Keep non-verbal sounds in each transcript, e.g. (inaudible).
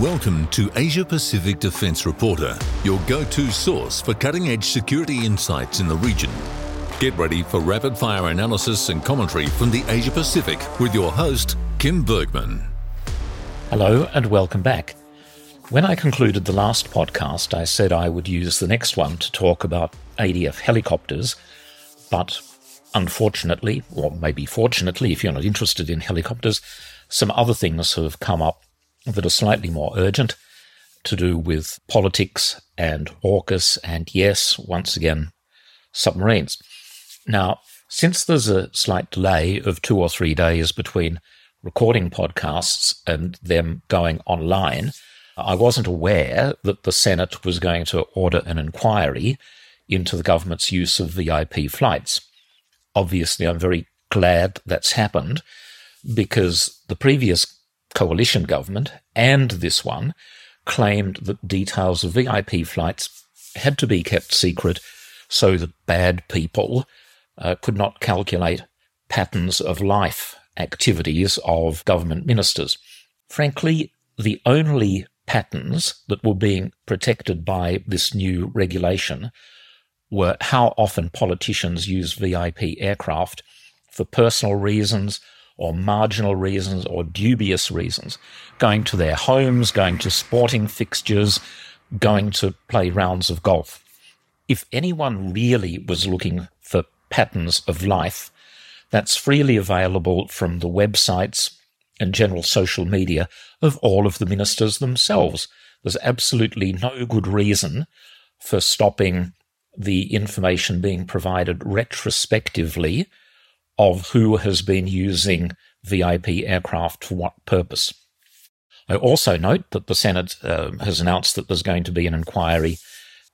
Welcome to Asia Pacific Defense Reporter, your go to source for cutting edge security insights in the region. Get ready for rapid fire analysis and commentary from the Asia Pacific with your host, Kym Bergmann. Hello, and welcome back. When I concluded the last podcast, I said I would use the next one to talk about ADF helicopters, but unfortunately, or maybe fortunately, if you're not interested in helicopters, some other things have come up that are slightly more urgent to do with politics and AUKUS and, yes, once again, submarines. Now, since there's a slight delay of two or three days between recording podcasts and them going online, I wasn't aware that the Senate was going to order an inquiry into the government's use of VIP flights. Obviously, I'm very glad that's happened because the previous coalition government and this one claimed that details of VIP flights had to be kept secret so that bad people uh, could not calculate patterns of life activities of government ministers. Frankly, the only patterns that were being protected by this new regulation were how often politicians use VIP aircraft for personal reasons or marginal reasons or dubious reasons, going to their homes, going to sporting fixtures, going to play rounds of golf. If anyone really was looking for patterns of life, that's freely available from the websites and general social media of all of the ministers themselves. There's absolutely no good reason for stopping the information being provided retrospectively of who has been using VIP aircraft for what purpose. I also note that the Senate uh, has announced that there's going to be an inquiry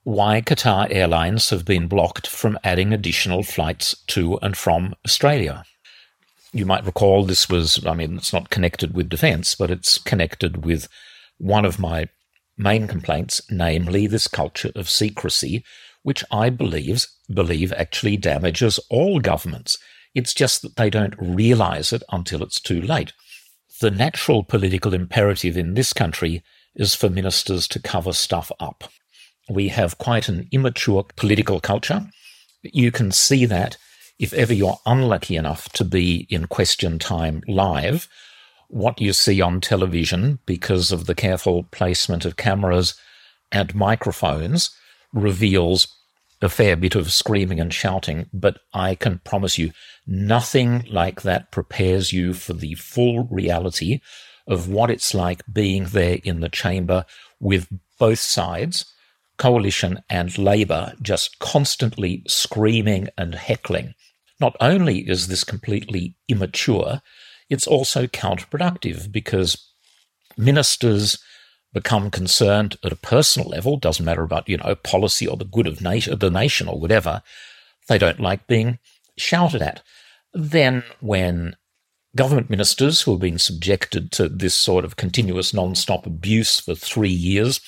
why Qatar Airlines have been blocked from adding additional flights to and from Australia. You might recall this was, I mean, it's not connected with defence, but it's connected with one of my main complaints, namely this culture of secrecy, which I believe, believe actually damages all governments. It's just that they don't realize it until it's too late. The natural political imperative in this country is for ministers to cover stuff up. We have quite an immature political culture. You can see that if ever you're unlucky enough to be in question time live, what you see on television because of the careful placement of cameras and microphones reveals a fair bit of screaming and shouting, but I can promise you nothing like that prepares you for the full reality of what it's like being there in the chamber with both sides, coalition and Labour, just constantly screaming and heckling. Not only is this completely immature, it's also counterproductive because ministers become concerned at a personal level, doesn't matter about, you know, policy or the good of the nation or whatever, they don't like being shouted at. Then when government ministers who have been subjected to this sort of continuous non-stop abuse for three years,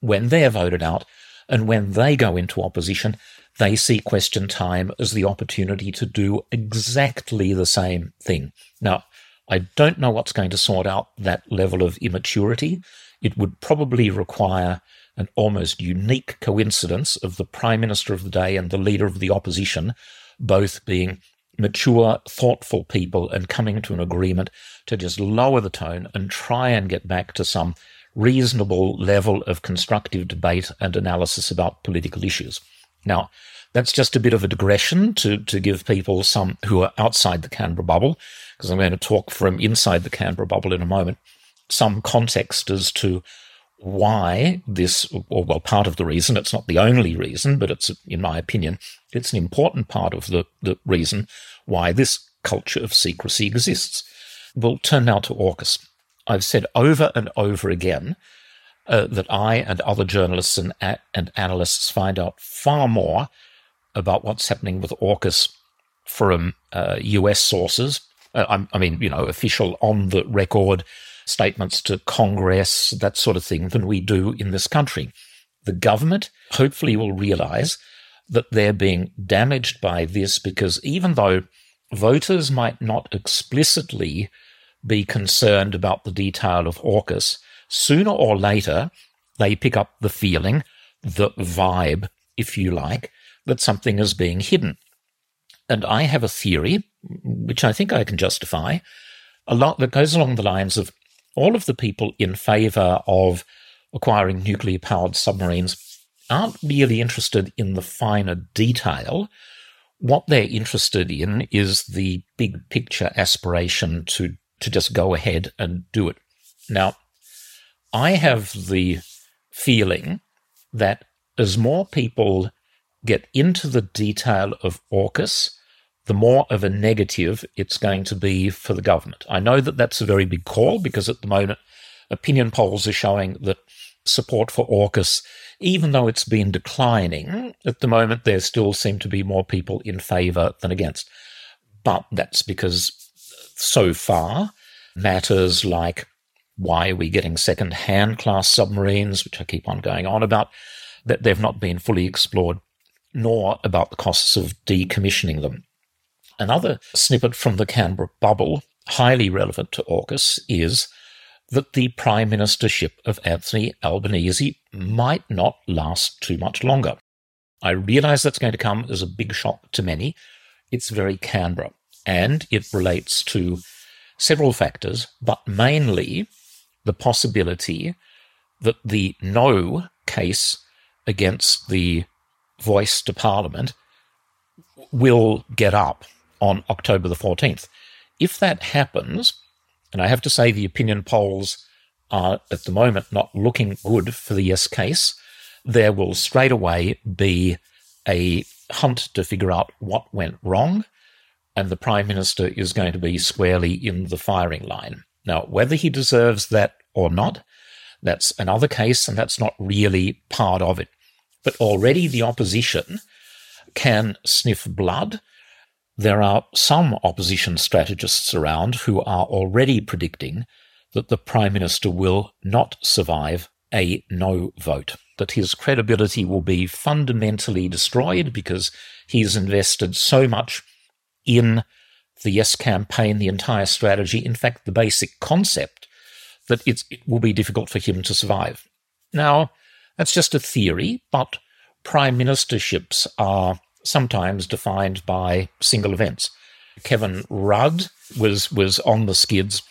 when they're voted out and when they go into opposition, they see question time as the opportunity to do exactly the same thing. Now, I don't know what's going to sort out that level of immaturity it would probably require an almost unique coincidence of the Prime Minister of the day and the Leader of the Opposition both being mature, thoughtful people and coming to an agreement to just lower the tone and try and get back to some reasonable level of constructive debate and analysis about political issues. Now, that's just a bit of a digression to, to give people some who are outside the Canberra bubble, because I'm going to talk from inside the Canberra bubble in a moment some context as to why this, or well, part of the reason, it's not the only reason, but it's, in my opinion, it's an important part of the, the reason why this culture of secrecy exists. We'll turn now to AUKUS. I've said over and over again uh, that I and other journalists and, and analysts find out far more about what's happening with AUKUS from uh, US sources. Uh, I mean, you know, official on the record statements to Congress, that sort of thing, than we do in this country. The government hopefully will realize that they're being damaged by this because even though voters might not explicitly be concerned about the detail of AUKUS, sooner or later they pick up the feeling, the vibe, if you like, that something is being hidden. And I have a theory, which I think I can justify, a lot that goes along the lines of all of the people in favor of acquiring nuclear powered submarines aren't really interested in the finer detail. What they're interested in is the big picture aspiration to, to just go ahead and do it. Now, I have the feeling that as more people get into the detail of AUKUS, the more of a negative it's going to be for the government. I know that that's a very big call because at the moment, opinion polls are showing that support for AUKUS, even though it's been declining, at the moment there still seem to be more people in favour than against. But that's because so far, matters like why are we getting second hand class submarines, which I keep on going on about, that they've not been fully explored, nor about the costs of decommissioning them. Another snippet from the Canberra bubble, highly relevant to AUKUS, is that the prime ministership of Anthony Albanese might not last too much longer. I realize that's going to come as a big shock to many. It's very Canberra, and it relates to several factors, but mainly the possibility that the no case against the voice to Parliament will get up on October the 14th. If that happens, and I have to say the opinion polls are at the moment not looking good for the yes case, there will straight away be a hunt to figure out what went wrong, and the Prime Minister is going to be squarely in the firing line. Now, whether he deserves that or not, that's another case, and that's not really part of it. But already the opposition can sniff blood there are some opposition strategists around who are already predicting that the Prime Minister will not survive a no vote, that his credibility will be fundamentally destroyed because he's invested so much in the Yes campaign, the entire strategy, in fact, the basic concept, that it will be difficult for him to survive. Now, that's just a theory, but prime ministerships are sometimes defined by single events. Kevin Rudd was was on the skids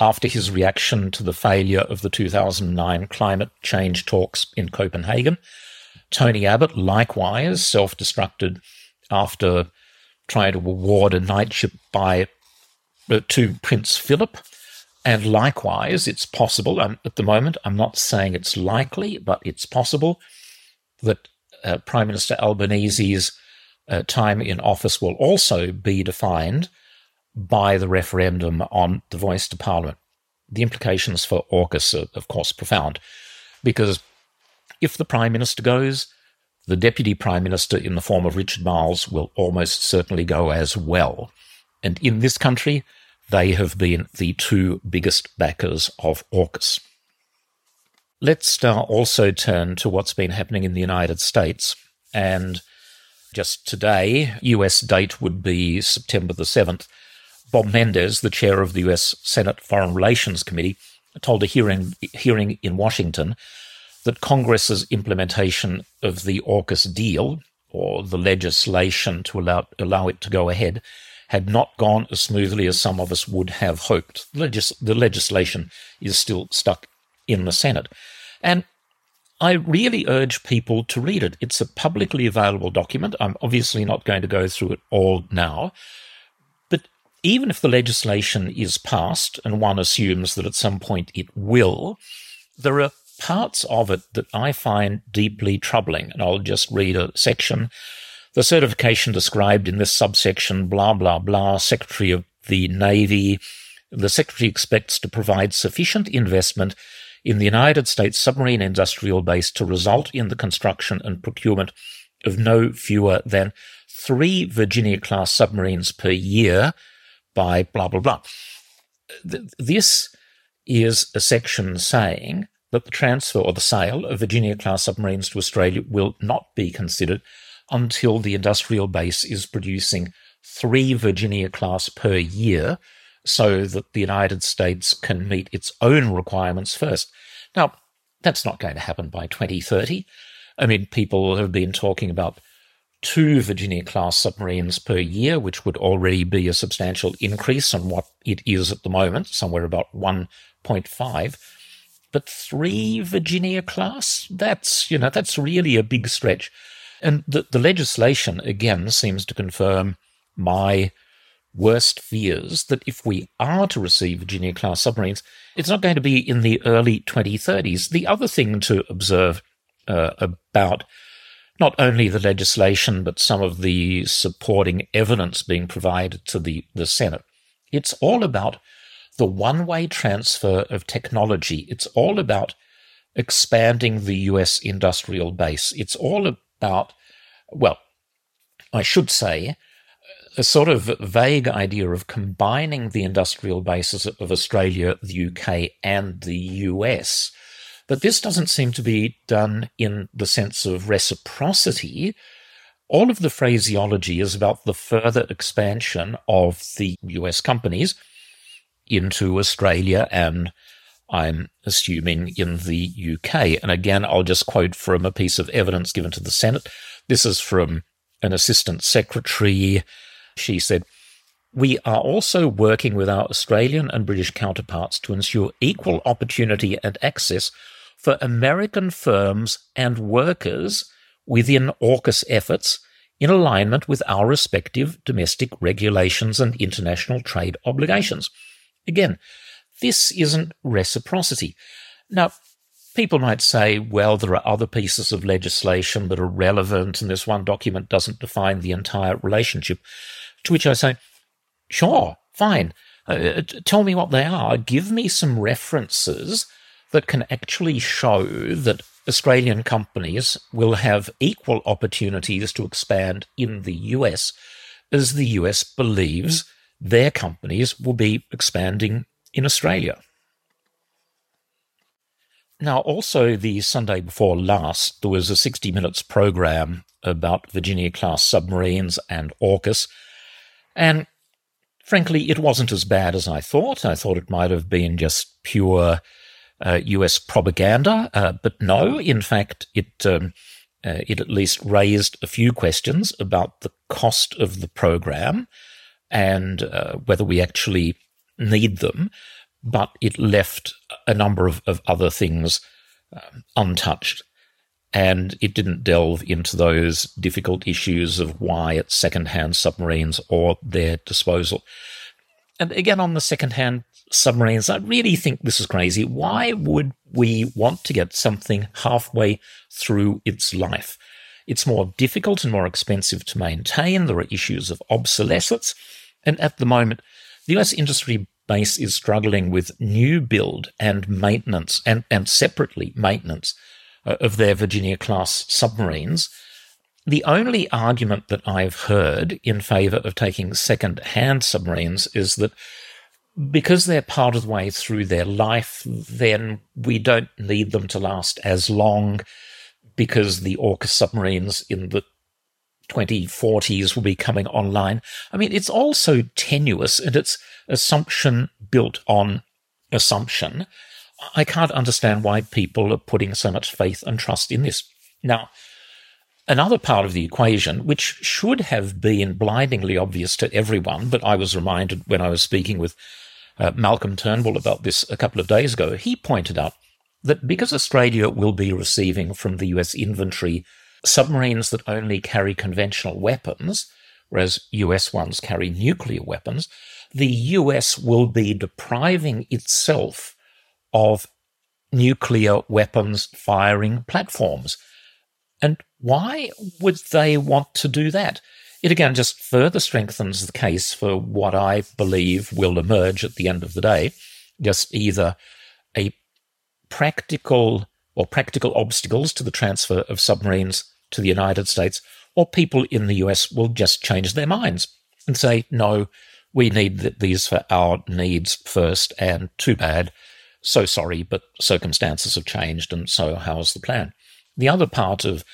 after his reaction to the failure of the 2009 climate change talks in Copenhagen. Tony Abbott likewise self-destructed after trying to award a knightship by uh, to Prince Philip. And likewise, it's possible, um, at the moment, I'm not saying it's likely, but it's possible that uh, Prime Minister Albanese's uh, time in office will also be defined by the referendum on the voice to Parliament. The implications for AUKUS are, of course, profound, because if the Prime Minister goes, the Deputy Prime Minister, in the form of Richard Marles, will almost certainly go as well. And in this country, they have been the two biggest backers of AUKUS. Let's uh, also turn to what's been happening in the United States. And just today, US date would be September the 7th. Bob Menendez, the chair of the US Senate Foreign Relations Committee, told a hearing, hearing in Washington that Congress's implementation of the AUKUS deal, or the legislation to allow, allow it to go ahead, had not gone as smoothly as some of us would have hoped. Legis- the legislation is still stuck in the Senate. And I really urge people to read it. It's a publicly available document. I'm obviously not going to go through it all now. But even if the legislation is passed, and one assumes that at some point it will, there are parts of it that I find deeply troubling. And I'll just read a section. The certification described in this subsection, blah, blah, blah, Secretary of the Navy. The Secretary expects to provide sufficient investment in the United States submarine industrial base to result in the construction and procurement of no fewer than three Virginia class submarines per year by blah, blah, blah. This is a section saying that the transfer or the sale of Virginia class submarines to Australia will not be considered until the industrial base is producing three Virginia class per year so that the United States can meet its own requirements first. Now, that's not going to happen by 2030. I mean, people have been talking about two Virginia class submarines per year, which would already be a substantial increase on what it is at the moment, somewhere about 1.5. But three Virginia class, that's, you know, that's really a big stretch. And the, the legislation, again, seems to confirm my worst fears that if we are to receive Virginia class submarines, it's not going to be in the early 2030s. The other thing to observe uh, about not only the legislation, but some of the supporting evidence being provided to the, the Senate. It's all about the one way transfer of technology. It's all about expanding the US industrial base. It's all about, well, I should say, a sort of vague idea of combining the industrial bases of Australia, the UK, and the US but this doesn't seem to be done in the sense of reciprocity. All of the phraseology is about the further expansion of the US companies into Australia and I'm assuming in the UK. And again, I'll just quote from a piece of evidence given to the Senate. This is from an assistant secretary. She said, we are also working with our Australian and British counterparts to ensure equal opportunity and access for American firms and workers within AUKUS efforts in alignment with our respective domestic regulations and international trade obligations. Again, this isn't reciprocity. Now, people might say, well, there are other pieces of legislation that are relevant, and this one document doesn't define the entire relationship. To which I say, sure, fine. Uh, tell me what they are. Give me some references that can actually show that Australian companies will have equal opportunities to expand in the US as the US believes their companies will be expanding in Australia. Now, also the Sunday before last, there was a 60 Minutes program about Virginia class submarines and AUKUS. And frankly, it wasn't as bad as I thought. I thought it might have been just pure uh, US propaganda, uh, but no, in fact, it um, uh, it at least raised a few questions about the cost of the program and uh, whether we actually need them, but it left a number of, of other things um, untouched. And it didn't delve into those difficult issues of why it's second-hand submarines or their disposal. And again, on the second-hand submarines. I really think this is crazy. Why would we want to get something halfway through its life? It's more difficult and more expensive to maintain. There are issues of obsolescence. And at the moment, the US industry base is struggling with new build and maintenance and, and separately maintenance Uh, of their Virginia class submarines. The only argument that I've heard in favor of taking second hand submarines is that because they're part of the way through their life, then we don't need them to last as long because the AUKUS submarines in the 2040s will be coming online. I mean, it's all so tenuous and it's assumption built on assumption. I can't understand why people are putting so much faith and trust in this. Now, another part of the equation, which should have been blindingly obvious to everyone, but I was reminded when I was speaking with uh, Malcolm Turnbull about this a couple of days ago. He pointed out that because Australia will be receiving from the US inventory submarines that only carry conventional weapons, whereas US ones carry nuclear weapons, the US will be depriving itself of nuclear weapons firing platforms. And why would they want to do that? It again just further strengthens the case for what I believe will emerge at the end of the day just either a practical or practical obstacles to the transfer of submarines to the United States, or people in the US will just change their minds and say, no, we need these for our needs first, and too bad. So sorry, but circumstances have changed, and so how's the plan? The other part of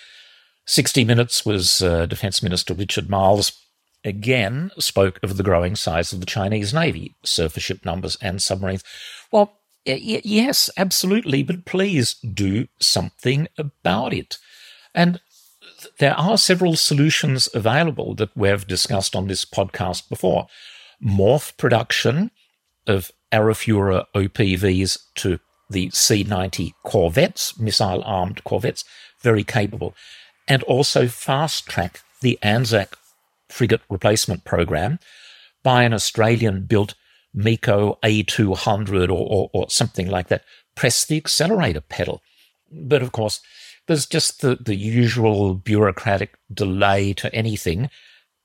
60 Minutes was uh, Defence Minister Richard Marles again spoke of the growing size of the Chinese Navy, surface ship numbers, and submarines. Well, y- yes, absolutely, but please do something about it. And there are several solutions available that we've discussed on this podcast before. Morph production of Arafura OPVs to the C 90 corvettes, missile armed corvettes, very capable, and also fast track the Anzac frigate replacement program by an Australian built MEKO A200 or, or, or, something like that. Press the accelerator pedal. But of course, there's just the, the usual bureaucratic delay to anything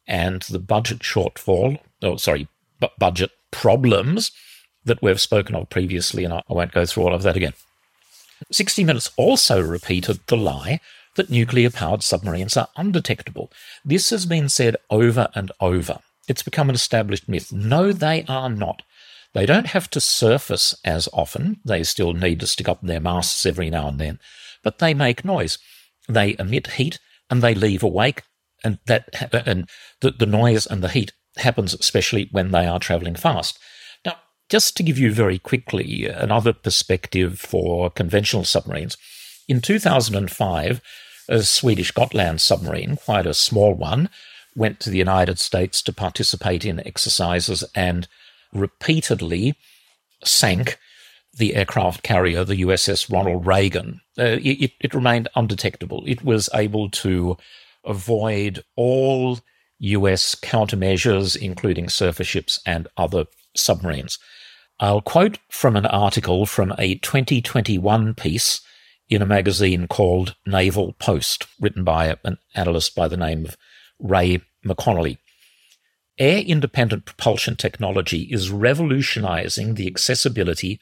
and the budget shortfall, oh, sorry, bu- budget problems that we've spoken of previously, and I won't go through all of that again. 60 Minutes also repeated the lie that nuclear powered submarines are undetectable. This has been said over and over. It's become an established myth. No, they are not. They don't have to surface as often. They still need to stick up their masts every now and then, but they make noise. They emit heat and they leave a wake, and that and the, the noise and the heat happens especially when they are traveling fast. Just to give you very quickly another perspective for conventional submarines, in 2005, a Swedish Gotland submarine, quite a small one, went to the United States to participate in exercises and repeatedly sank the aircraft carrier, the USS Ronald Reagan. Uh, it, it remained undetectable. It was able to avoid all US countermeasures, including surface ships and other submarines. I'll quote from an article from a 2021 piece in a magazine called Naval Post, written by an analyst by the name of Ray McConnelly. Air independent propulsion technology is revolutionizing the accessibility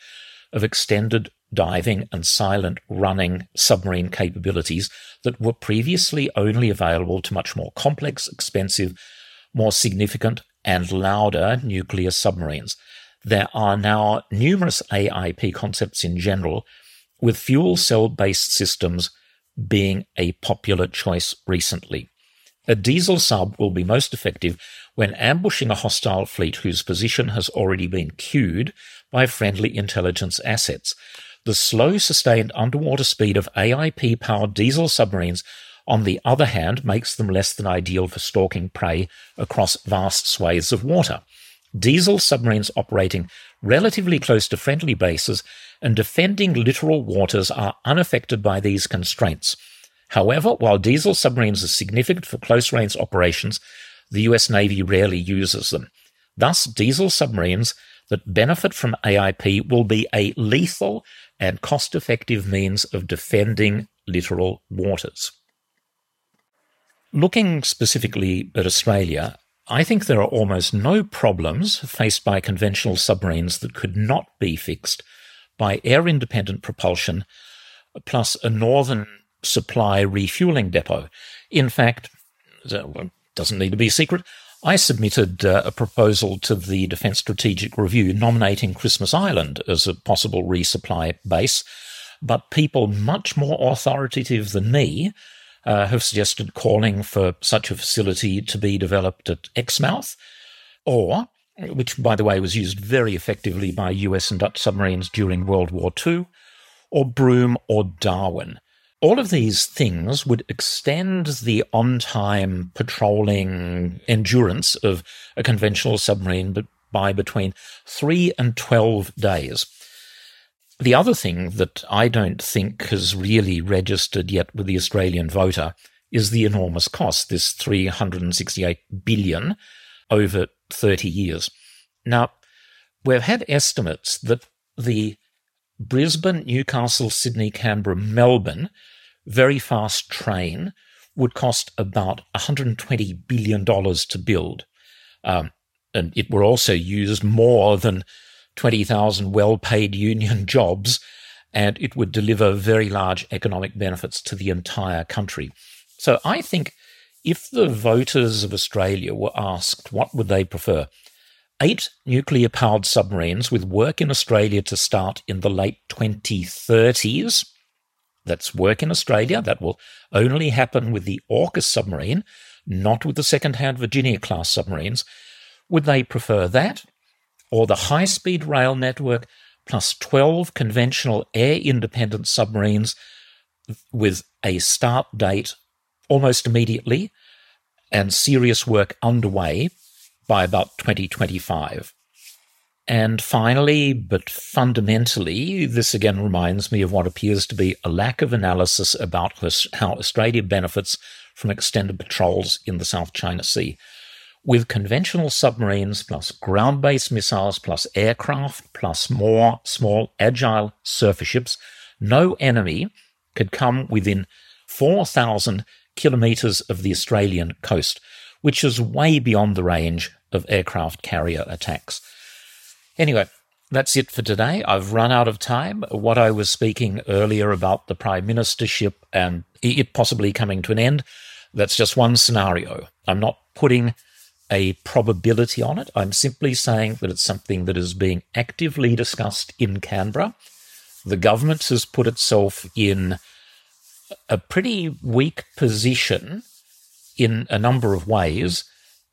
of extended diving and silent running submarine capabilities that were previously only available to much more complex, expensive, more significant, and louder nuclear submarines. There are now numerous AIP concepts in general with fuel cell based systems being a popular choice recently. A diesel sub will be most effective when ambushing a hostile fleet whose position has already been cued by friendly intelligence assets. The slow, sustained underwater speed of AIP powered diesel submarines, on the other hand, makes them less than ideal for stalking prey across vast swathes of water. Diesel submarines operating relatively close to friendly bases and defending littoral waters are unaffected by these constraints. However, while diesel submarines are significant for close range operations, the US Navy rarely uses them. Thus, diesel submarines that benefit from AIP will be a lethal and cost effective means of defending littoral waters. Looking specifically at Australia, I think there are almost no problems faced by conventional submarines that could not be fixed by air independent propulsion plus a northern supply refueling depot. In fact, it doesn't need to be a secret. I submitted uh, a proposal to the Defence Strategic Review nominating Christmas Island as a possible resupply base, but people much more authoritative than me uh, have suggested calling for such a facility to be developed at Exmouth, or, which by the way was used very effectively by US and Dutch submarines during World War II, or Broome or Darwin. All of these things would extend the on time patrolling endurance of a conventional submarine by between three and 12 days. The other thing that I don't think has really registered yet with the Australian voter is the enormous cost, this 368 billion over 30 years. Now, we've had estimates that the Brisbane, Newcastle, Sydney, Canberra, Melbourne very fast train would cost about $120 billion to build. Um, and it were also used more than 20,000 well paid union (laughs) jobs, and it would deliver very large economic benefits to the entire country. So I think if the voters of Australia were asked what would they prefer, eight nuclear powered submarines with work in Australia to start in the late 2030s. That's work in Australia. That will only happen with the AUKUS submarine, not with the second-hand Virginia class submarines. Would they prefer that or the high-speed rail network plus 12 conventional air-independent submarines with a start date almost immediately and serious work underway by about 2025? And finally, but fundamentally, this again reminds me of what appears to be a lack of analysis about how Australia benefits from extended patrols in the South China Sea. With conventional submarines, plus ground based missiles, plus aircraft, plus more small, agile surface ships, no enemy could come within 4,000 kilometres of the Australian coast, which is way beyond the range of aircraft carrier attacks. Anyway, that's it for today. I've run out of time. What I was speaking earlier about the prime ministership and it possibly coming to an end, that's just one scenario. I'm not putting a probability on it. I'm simply saying that it's something that is being actively discussed in Canberra. The government has put itself in a pretty weak position in a number of ways,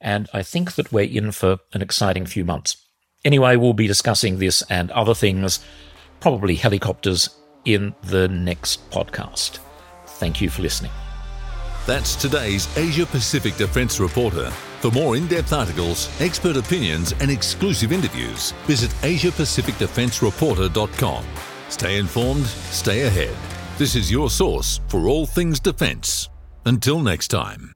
and I think that we're in for an exciting few months. Anyway, we'll be discussing this and other things, probably helicopters, in the next podcast. Thank you for listening. That's today's Asia Pacific Defence Reporter. For more in depth articles, expert opinions, and exclusive interviews, visit AsiaPacificDefenceReporter.com. Stay informed, stay ahead. This is your source for all things defence. Until next time.